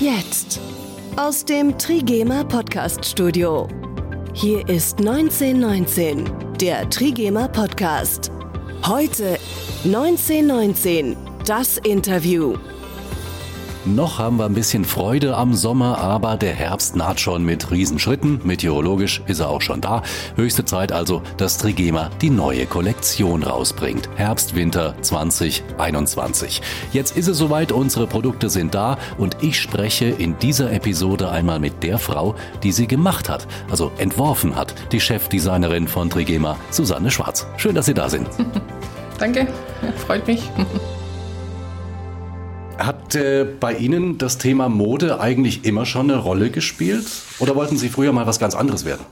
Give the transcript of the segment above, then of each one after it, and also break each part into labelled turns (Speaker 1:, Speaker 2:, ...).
Speaker 1: Jetzt aus dem Trigema Podcast Studio. Hier ist 1919, der Trigema Podcast. Heute 1919, das Interview.
Speaker 2: Noch haben wir ein bisschen Freude am Sommer, aber der Herbst naht schon mit Riesenschritten. Meteorologisch ist er auch schon da. Höchste Zeit also, dass Trigema die neue Kollektion rausbringt. Herbst-Winter 2021. Jetzt ist es soweit, unsere Produkte sind da und ich spreche in dieser Episode einmal mit der Frau, die sie gemacht hat, also entworfen hat, die Chefdesignerin von Trigema, Susanne Schwarz. Schön, dass Sie da sind.
Speaker 3: Danke, freut mich.
Speaker 2: Hat äh, bei Ihnen das Thema Mode eigentlich immer schon eine Rolle gespielt? Oder wollten Sie früher mal was ganz anderes werden?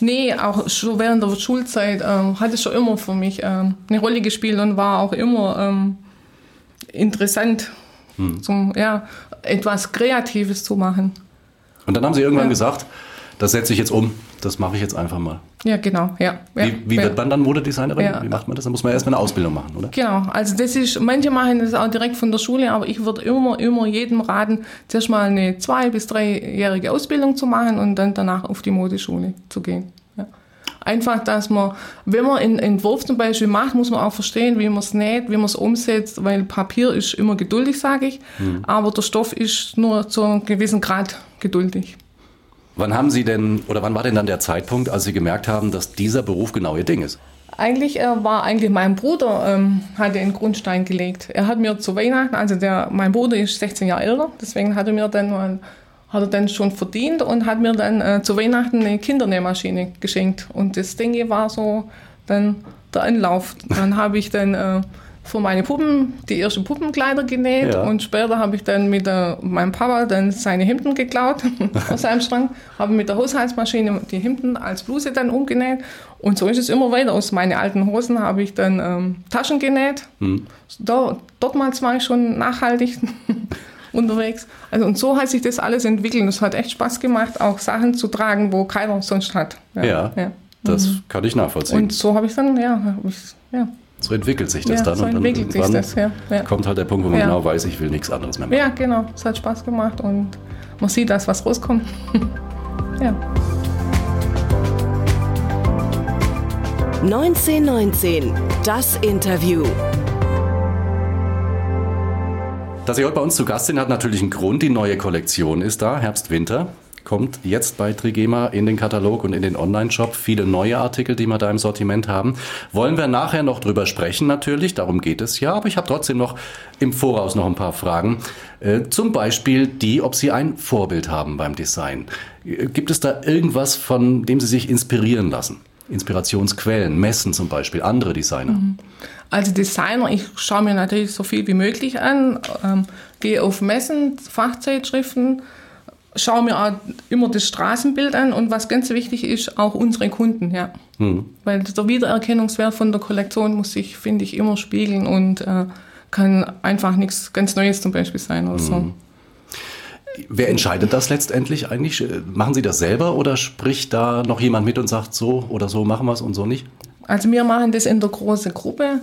Speaker 3: Nee, auch schon während der Schulzeit ähm, hat es schon immer für mich ähm, eine Rolle gespielt und war auch immer ähm, interessant, hm. zum, ja, etwas Kreatives zu machen.
Speaker 2: Und dann haben Sie irgendwann ja. gesagt, das setze ich jetzt um, das mache ich jetzt einfach mal.
Speaker 3: Ja, genau, ja.
Speaker 2: Wie, wie ja. wird man dann Modedesignerin? Ja. Wie macht man das? Da muss man erstmal eine Ausbildung machen, oder?
Speaker 3: Genau, also das ist, manche machen das auch direkt von der Schule, aber ich würde immer, immer jedem raten, zuerst mal eine zwei- bis dreijährige Ausbildung zu machen und dann danach auf die Modeschule zu gehen. Ja. Einfach, dass man, wenn man einen Entwurf zum Beispiel macht, muss man auch verstehen, wie man es näht, wie man es umsetzt, weil Papier ist immer geduldig, sage ich, hm. aber der Stoff ist nur zu einem gewissen Grad geduldig.
Speaker 2: Wann haben Sie denn oder wann war denn dann der Zeitpunkt, als Sie gemerkt haben, dass dieser Beruf genau Ihr Ding ist?
Speaker 3: Eigentlich äh, war eigentlich mein Bruder ähm, hat den Grundstein gelegt. Er hat mir zu Weihnachten, also der mein Bruder ist 16 Jahre älter, deswegen hat er mir dann mal hat er dann schon verdient und hat mir dann äh, zu Weihnachten eine Kindernähmaschine geschenkt und das Ding war so dann der Anlauf. Dann habe ich dann äh, für meine Puppen die ersten Puppenkleider genäht ja. und später habe ich dann mit der, meinem Papa dann seine Hemden geklaut aus seinem Schrank, habe mit der Haushaltsmaschine die Hemden als Bluse dann umgenäht und so ist es immer weiter. Aus meinen alten Hosen habe ich dann ähm, Taschen genäht. Hm. Da, dortmals war ich schon nachhaltig unterwegs. Also und so hat sich das alles entwickelt. Es hat echt Spaß gemacht, auch Sachen zu tragen, wo keiner sonst hat.
Speaker 2: Ja, ja, ja. das mhm. kann ich nachvollziehen.
Speaker 3: Und so habe ich dann, ja, ich, ja.
Speaker 2: So entwickelt sich das
Speaker 3: ja,
Speaker 2: dann.
Speaker 3: So entwickelt sich das, ja,
Speaker 2: ja. Kommt halt der Punkt, wo man ja. genau weiß, ich will nichts anderes mehr machen.
Speaker 3: Ja, genau. Es hat Spaß gemacht und man sieht das, was rauskommt. ja.
Speaker 1: 1919, das Interview.
Speaker 2: Dass Sie heute bei uns zu Gast sind, hat natürlich einen Grund. Die neue Kollektion ist da, Herbst-Winter kommt jetzt bei Trigema in den Katalog und in den Online-Shop. Viele neue Artikel, die wir da im Sortiment haben. Wollen wir nachher noch drüber sprechen, natürlich. Darum geht es ja. Aber ich habe trotzdem noch im Voraus noch ein paar Fragen. Äh, zum Beispiel die, ob Sie ein Vorbild haben beim Design. Äh, gibt es da irgendwas, von dem Sie sich inspirieren lassen? Inspirationsquellen, Messen zum Beispiel, andere Designer? Mhm.
Speaker 3: Also Designer, ich schaue mir natürlich so viel wie möglich an, ähm, gehe auf Messen, Fachzeitschriften, schaue mir auch immer das Straßenbild an und was ganz wichtig ist, auch unsere Kunden, ja. Mhm. Weil der Wiedererkennungswert von der Kollektion muss sich, finde ich, immer spiegeln und äh, kann einfach nichts ganz Neues zum Beispiel sein oder mhm. so.
Speaker 2: Wer entscheidet das letztendlich eigentlich? Machen Sie das selber oder spricht da noch jemand mit und sagt, so oder so machen wir es und so nicht?
Speaker 3: Also wir machen das in der großen Gruppe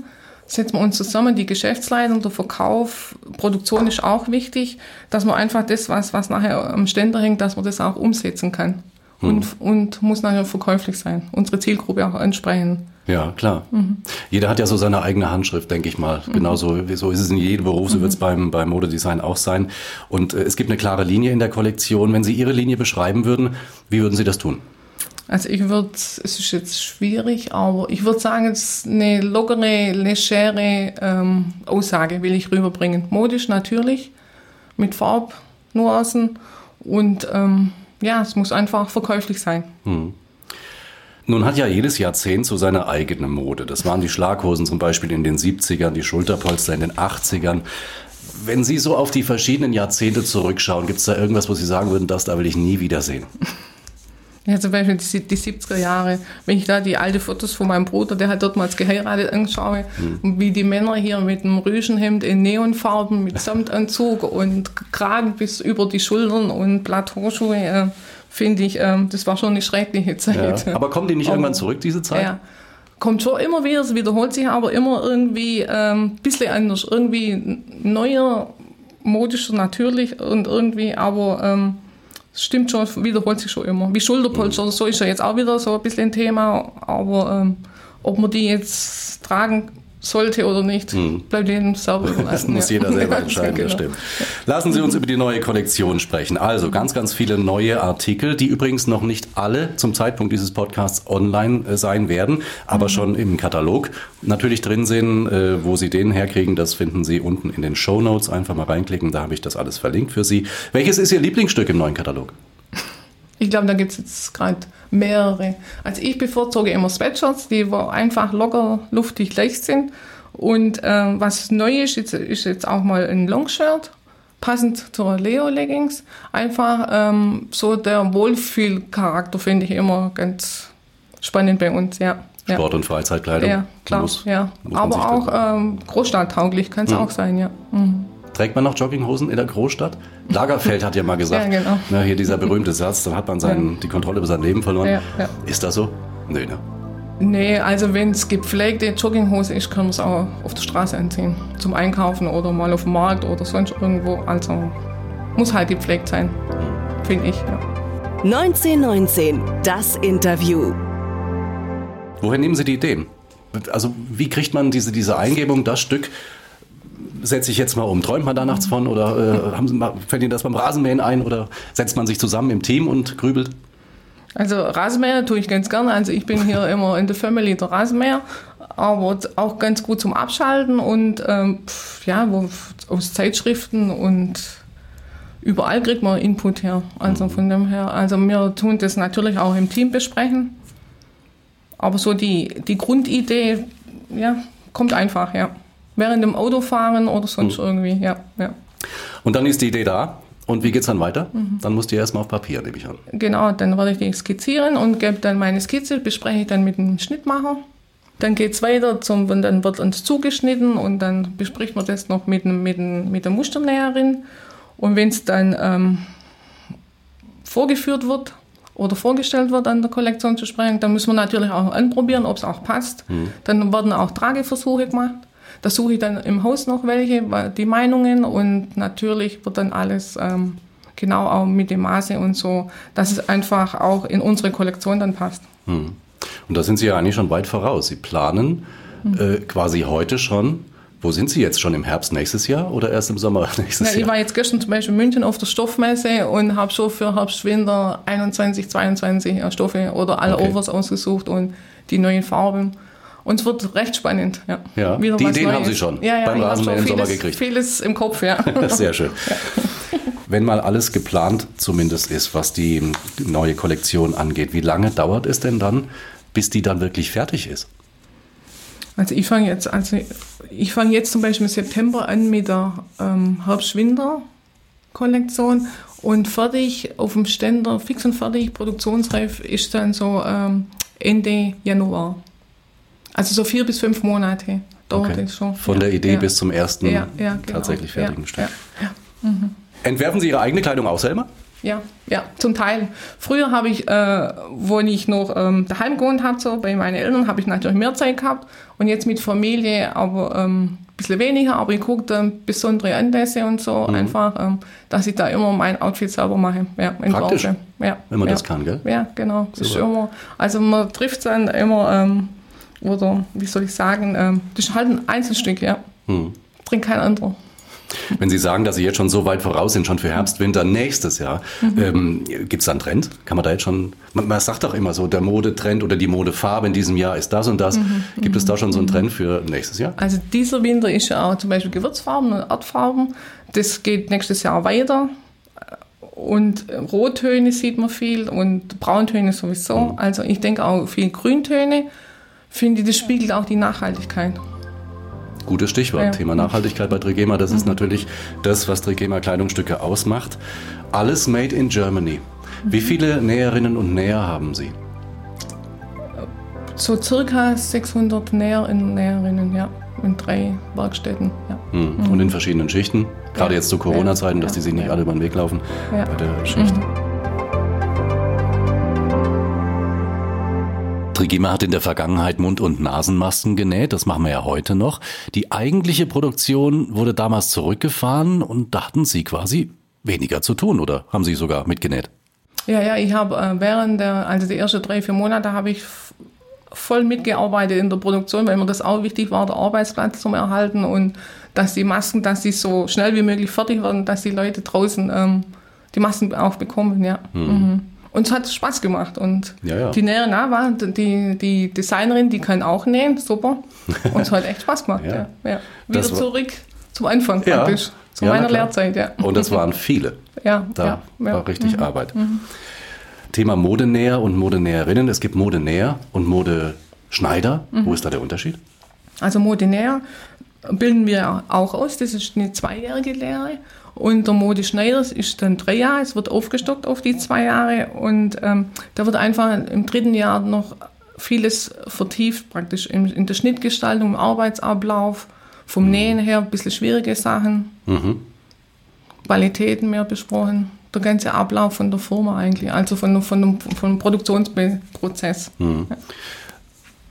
Speaker 3: setzen wir uns zusammen, die Geschäftsleitung, der Verkauf, Produktion ist auch wichtig, dass man einfach das, was, was nachher am Ständer hängt, dass man das auch umsetzen kann. Hm. Und, und muss nachher verkäuflich sein. Unsere Zielgruppe auch ansprechen.
Speaker 2: Ja, klar. Mhm. Jeder hat ja so seine eigene Handschrift, denke ich mal. Mhm. Genauso so ist es in jedem Beruf, so mhm. wird es beim, beim Modedesign auch sein. Und äh, es gibt eine klare Linie in der Kollektion. Wenn Sie Ihre Linie beschreiben würden, wie würden Sie das tun?
Speaker 3: Also ich würde, es ist jetzt schwierig, aber ich würde sagen, es ist eine lockere, legere ähm, Aussage will ich rüberbringen. Modisch natürlich, mit Farbnuancen und ähm, ja, es muss einfach verkäuflich sein. Hm.
Speaker 2: Nun hat ja jedes Jahrzehnt so seine eigene Mode. Das waren die Schlaghosen zum Beispiel in den 70ern, die Schulterpolster in den 80ern. Wenn Sie so auf die verschiedenen Jahrzehnte zurückschauen, gibt es da irgendwas, wo Sie sagen würden, das da will ich nie wiedersehen?
Speaker 3: Ja, zum Beispiel die, die 70er Jahre, wenn ich da die alten Fotos von meinem Bruder, der hat dortmals geheiratet, anschaue, mhm. wie die Männer hier mit einem Rüschenhemd in Neonfarben, mit Samtanzug und Kragen bis über die Schultern und Plateauschuhe, äh, finde ich, äh, das war schon eine schreckliche Zeit.
Speaker 2: Ja. Aber kommen die nicht aber, irgendwann zurück, diese Zeit? Ja.
Speaker 3: Kommt schon immer wieder, es wiederholt sich aber immer irgendwie ein ähm, bisschen anders, irgendwie neuer modischer natürlich und irgendwie, aber ähm, es stimmt schon, wiederholt sich schon immer. Wie Schulterpolster oder so ist ja jetzt auch wieder so ein bisschen ein Thema, aber ähm, ob man die jetzt tragen sollte oder nicht,
Speaker 2: Hm.
Speaker 3: bleibt jedem überlassen.
Speaker 2: Das muss
Speaker 3: ja.
Speaker 2: jeder selber entscheiden, das
Speaker 3: genau.
Speaker 2: stimmt. Lassen Sie uns über die neue Kollektion sprechen. Also ganz, ganz viele neue Artikel, die übrigens noch nicht alle zum Zeitpunkt dieses Podcasts online äh, sein werden, aber schon im Katalog natürlich drin sind. Äh, wo Sie den herkriegen, das finden Sie unten in den Show Notes. Einfach mal reinklicken, da habe ich das alles verlinkt für Sie. Welches ist Ihr Lieblingsstück im neuen Katalog?
Speaker 3: Ich glaube, da gibt es jetzt gerade mehrere. Also ich bevorzuge immer Sweatshirts, die einfach locker, luftig, leicht sind. Und ähm, was neu ist, ist, ist jetzt auch mal ein Longshirt, passend zur Leo-Leggings. Einfach ähm, so der Wohlfühlcharakter finde ich immer ganz spannend bei uns, ja. ja.
Speaker 2: Sport- und Freizeitkleidung.
Speaker 3: Ja, klar,
Speaker 2: Muss-
Speaker 3: ja.
Speaker 2: muss
Speaker 3: Aber auch ähm, großstadttauglich kann es auch sein, ja. Mhm.
Speaker 2: Trägt man noch Jogginghosen in der Großstadt? Lagerfeld hat ja mal gesagt,
Speaker 3: Ja, genau.
Speaker 2: na, hier dieser berühmte Satz, dann hat man seinen, die Kontrolle über sein Leben verloren.
Speaker 3: Ja, ja.
Speaker 2: Ist das so? Nö, ne?
Speaker 3: Nee, also wenn es gepflegte Jogginghose ist, können wir es auch auf der Straße anziehen. Zum Einkaufen oder mal auf dem Markt oder sonst irgendwo. Also muss halt gepflegt sein, finde ich. Ja.
Speaker 1: 1919, das Interview.
Speaker 2: Woher nehmen Sie die Ideen? Also wie kriegt man diese, diese Eingebung, das Stück setze ich jetzt mal um? Träumt man da nachts von oder äh, haben fällt Ihnen das beim Rasenmähen ein oder setzt man sich zusammen im Team und grübelt?
Speaker 3: Also Rasenmäher tue ich ganz gerne. Also ich bin hier immer in der Family der Rasenmäher, aber auch ganz gut zum Abschalten und ähm, pf, ja, wo, aus Zeitschriften und überall kriegt man Input her. Also von dem her, also wir tun das natürlich auch im Team besprechen. Aber so die, die Grundidee, ja, kommt einfach, ja. Während dem Autofahren oder sonst irgendwie, ja, ja.
Speaker 2: Und dann ist die Idee da. Und wie geht's dann weiter? Dann muss die erstmal auf Papier, nehme ich an.
Speaker 3: Genau, dann werde ich die skizzieren und gebe dann meine Skizze, bespreche ich dann mit dem Schnittmacher. Dann geht es weiter, zum, und dann wird uns zugeschnitten und dann bespricht man das noch mit, mit, mit der Musternäherin. Und wenn es dann ähm, vorgeführt wird oder vorgestellt wird an der Kollektion zu sprechen, dann müssen wir natürlich auch anprobieren, ob es auch passt. Dann werden auch Trageversuche gemacht. Da suche ich dann im Haus noch welche, die Meinungen und natürlich wird dann alles ähm, genau auch mit dem Maße und so, dass es einfach auch in unsere Kollektion dann passt.
Speaker 2: Und da sind Sie ja eigentlich schon weit voraus. Sie planen äh, quasi heute schon. Wo sind Sie jetzt? Schon im Herbst nächstes Jahr oder erst im Sommer nächstes
Speaker 3: ich
Speaker 2: Jahr?
Speaker 3: war jetzt gestern zum Beispiel in München auf der Stoffmesse und habe schon für Herbst, Winter 21, 22 äh, Stoffe oder alle
Speaker 2: Okay.
Speaker 3: Overs ausgesucht und die neuen Farben. Und es wird recht spannend. Ja,
Speaker 2: Ja,
Speaker 3: Wieder
Speaker 2: die Ideen haben
Speaker 3: Neues.
Speaker 2: Sie schon
Speaker 3: ja, ja,
Speaker 2: beim Rasenmähen im Sommer gekriegt.
Speaker 3: Vieles im Kopf, ja.
Speaker 2: Sehr schön. Wenn mal alles geplant zumindest ist, was die neue Kollektion angeht, wie lange dauert es denn dann, bis die dann wirklich fertig ist?
Speaker 3: Also ich fange jetzt, also ich fange jetzt zum Beispiel im September an mit der ähm, Herbst-Winter-Kollektion und fertig auf dem Ständer, fix und fertig, produktionsreif ist dann so ähm, Ende Januar. Also so vier bis fünf Monate dauert
Speaker 2: Okay.
Speaker 3: es schon.
Speaker 2: Von
Speaker 3: ja,
Speaker 2: der Idee
Speaker 3: ja.
Speaker 2: bis zum ersten
Speaker 3: ja, genau.
Speaker 2: tatsächlich fertigen Stück.
Speaker 3: Ja.
Speaker 2: Entwerfen Sie Ihre eigene Kleidung auch selber?
Speaker 3: Ja, ja, zum Teil. Früher habe ich, äh, wo ich noch ähm, daheim gewohnt habe, so bei meinen Eltern, habe ich natürlich mehr Zeit gehabt. Und jetzt mit Familie, aber ähm, ein bisschen weniger. Aber ich gucke dann besondere Anlässe und so
Speaker 2: Mhm.
Speaker 3: einfach, ähm, dass ich da immer mein Outfit selber mache. Ja,
Speaker 2: Praktisch,
Speaker 3: ja,
Speaker 2: wenn man
Speaker 3: ja.
Speaker 2: das kann, gell?
Speaker 3: Ja, genau. Das ist
Speaker 2: Super.
Speaker 3: immer, also man trifft dann immer, ähm, oder wie soll ich sagen, ähm, das ist halt ein Einzelstück, ja.
Speaker 2: Hm.
Speaker 3: Trinkt kein anderer.
Speaker 2: Wenn Sie sagen, dass Sie jetzt schon so weit voraus sind, schon für Herbst, Winter nächstes Jahr, ähm, gibt es da einen Trend? Kann man da jetzt schon, man, man sagt doch immer so, der Modetrend oder die Modefarbe in diesem Jahr ist das und das. Gibt es da schon so einen Trend für nächstes Jahr?
Speaker 3: Also dieser Winter ist ja auch zum Beispiel Gewürzfarben und Erdfarben. Das geht nächstes Jahr weiter. Und Rottöne sieht man viel und Brauntöne sowieso. Also ich denke auch viel Grüntöne. Finde das spiegelt auch die Nachhaltigkeit.
Speaker 2: Gutes Stichwort.
Speaker 3: Ja.
Speaker 2: Thema Nachhaltigkeit bei Trigema, das ist natürlich das, was Trigema Kleidungsstücke ausmacht. Alles made in Germany. Wie viele Näherinnen und Näher haben Sie?
Speaker 3: So circa 600 Näherinnen und Näherinnen, ja, in drei Werkstätten. Ja.
Speaker 2: Hm. Und in verschiedenen Schichten. Gerade jetzt zu Corona-Zeiten, dass die sich nicht alle über den Weg laufen bei der Schicht. Trigema hat in der Vergangenheit Mund- und Nasenmasken genäht, das machen wir ja heute noch. Die eigentliche Produktion wurde damals zurückgefahren und da hatten Sie quasi weniger zu tun oder haben Sie sogar mitgenäht?
Speaker 3: Ja, ja, ich habe äh, während der, also die ersten drei, vier Monate habe ich voll mitgearbeitet in der Produktion, weil mir das auch wichtig war, der Arbeitsplatz zum Erhalten und dass die Masken, dass sie so schnell wie möglich fertig werden, dass die Leute draußen ähm, die Masken auch bekommen, ja. Mhm. Mhm. Und es hat Spaß gemacht. Und
Speaker 2: ja, ja.
Speaker 3: die Näherin war, die, die Designerin, die kann auch nähen, super. Und es hat echt Spaß gemacht. ja. Wieder zurück zum Anfang praktisch, zu meiner Lehrzeit. Ja.
Speaker 2: Und das waren viele.
Speaker 3: Ja,
Speaker 2: da war richtig mhm. Arbeit. Mhm. Thema Modenäher und Modenäherinnen. Es gibt Modenäher und Modeschneider. Mhm. Wo ist da der Unterschied?
Speaker 3: Also Modenäher bilden wir auch aus. Das ist eine zweijährige Lehre. Und der Modeschneider ist dann drei Jahre, es wird aufgestockt auf die zwei Jahre und ähm, da wird einfach im dritten Jahr noch vieles vertieft, praktisch in, in der Schnittgestaltung, im Arbeitsablauf, vom mhm. Nähen her ein bisschen schwierige Sachen, mhm. Qualitäten mehr besprochen, der ganze Ablauf von der Firma eigentlich, also von, von, dem, von dem Produktionsprozess. Mhm. Ja.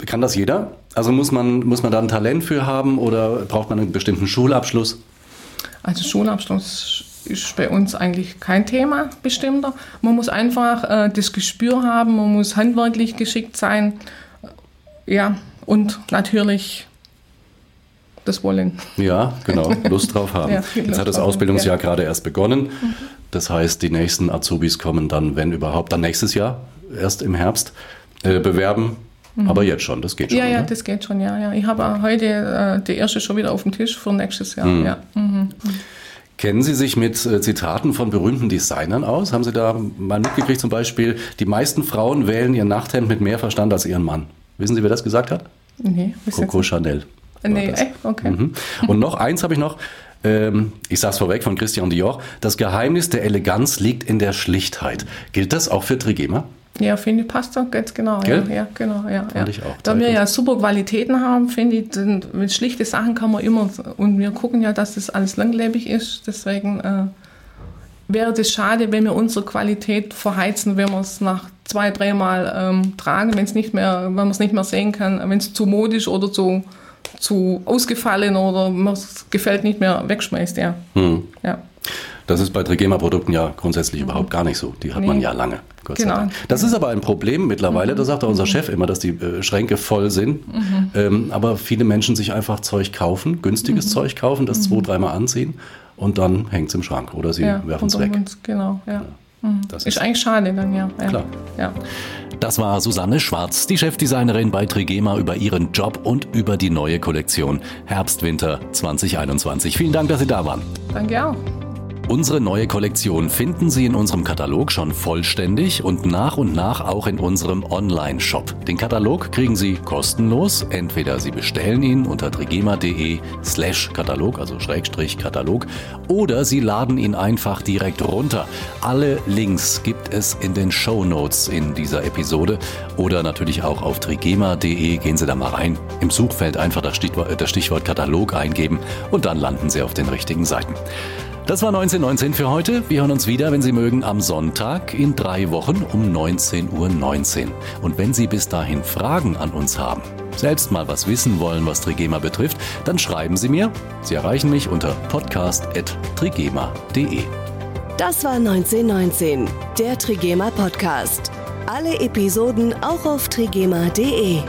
Speaker 2: Kann das jeder? Also muss man, muss man da ein Talent für haben oder braucht man einen bestimmten Schulabschluss?
Speaker 3: Also Schulabschluss ist bei uns eigentlich kein Thema bestimmter. Man muss einfach äh, das Gespür haben, man muss handwerklich geschickt sein. Ja, und natürlich das Wollen.
Speaker 2: Ja, genau, Lust drauf haben. ja, Jetzt Lust hat das Ausbildungsjahr ja. gerade erst begonnen. Mhm. Das heißt, die nächsten Azubis kommen dann, wenn überhaupt, dann nächstes Jahr, erst im Herbst, äh, bewerben. Mhm. Aber jetzt schon, das geht schon.
Speaker 3: Ja, ja, oder? das geht schon, ja. ja. Ich habe heute äh, die erste schon wieder auf dem Tisch für nächstes Jahr. Mhm. Ja. Mhm.
Speaker 2: Kennen Sie sich mit äh, Zitaten von berühmten Designern aus? Haben Sie da mal mitgekriegt, zum Beispiel, die meisten Frauen wählen ihr Nachthemd mit mehr Verstand als ihren Mann? Wissen Sie, wer das gesagt hat?
Speaker 3: Nee.
Speaker 2: Coco Chanel.
Speaker 3: Nee, echt? okay. Mhm.
Speaker 2: Und noch eins habe ich noch. Ähm, ich sage es vorweg von Christian Dior. Das Geheimnis der Eleganz liegt in der Schlichtheit. Gilt das auch für Trigema?
Speaker 3: Ja, finde ich, passt doch ganz genau. Ja, ja, genau. Ja,
Speaker 2: Fand ja. ich auch.
Speaker 3: Da wir ja super Qualitäten haben, finde ich, mit schlichte Sachen kann man immer, und wir gucken ja, dass das alles langlebig ist, deswegen äh, wäre das schade, wenn wir unsere Qualität verheizen, wenn wir es nach zwei, dreimal ähm, tragen, wenn es nicht mehr, wenn man es nicht mehr sehen kann, wenn es zu modisch oder zu, zu ausgefallen oder man es gefällt nicht mehr wegschmeißt, ja.
Speaker 2: Hm. ja. Das ist bei Trigema-Produkten ja grundsätzlich mhm. überhaupt gar nicht so. Die hat nee. man ja lange. Gott genau. sei Dank. Das ist aber ein Problem mittlerweile. Mhm. Da sagt auch unser Chef immer, dass die äh, Schränke voll sind. Mhm. Ähm, aber viele Menschen sich einfach Zeug kaufen, günstiges mhm. Zeug kaufen, das zwei, mhm. dreimal anziehen und dann hängt es im Schrank oder sie ja, werfen es weg.
Speaker 3: Genau, ja. ja. Mhm. Das ist, ist, eigentlich schade dann, ja. ja.
Speaker 2: Klar. Ja. Das war Susanne Schwarz, die Chefdesignerin bei Trigema über ihren Job und über die neue Kollektion Herbst-Winter 2021. Vielen Dank, dass Sie da waren.
Speaker 3: Danke auch.
Speaker 2: Unsere neue Kollektion finden Sie in unserem Katalog schon vollständig und nach und nach auch in unserem Online-Shop. Den Katalog kriegen Sie kostenlos. Entweder Sie bestellen ihn unter trigema.de slash Katalog, also Schrägstrich Katalog, oder Sie laden ihn einfach direkt runter. Alle Links gibt es in den Show Notes in dieser Episode oder natürlich auch auf trigema.de. Gehen Sie da mal rein. Im Suchfeld einfach das Stichwort, das Stichwort Katalog eingeben und dann landen Sie auf den richtigen Seiten. Das war 1919 für heute. Wir hören uns wieder, wenn Sie mögen, am Sonntag in drei Wochen um 19.19 Uhr. 19. Und wenn Sie bis dahin Fragen an uns haben, selbst mal was wissen wollen, was Trigema betrifft, dann schreiben Sie mir. Sie erreichen mich unter podcast.trigema.de.
Speaker 1: Das war 1919, der Trigema Podcast. Alle Episoden auch auf trigema.de.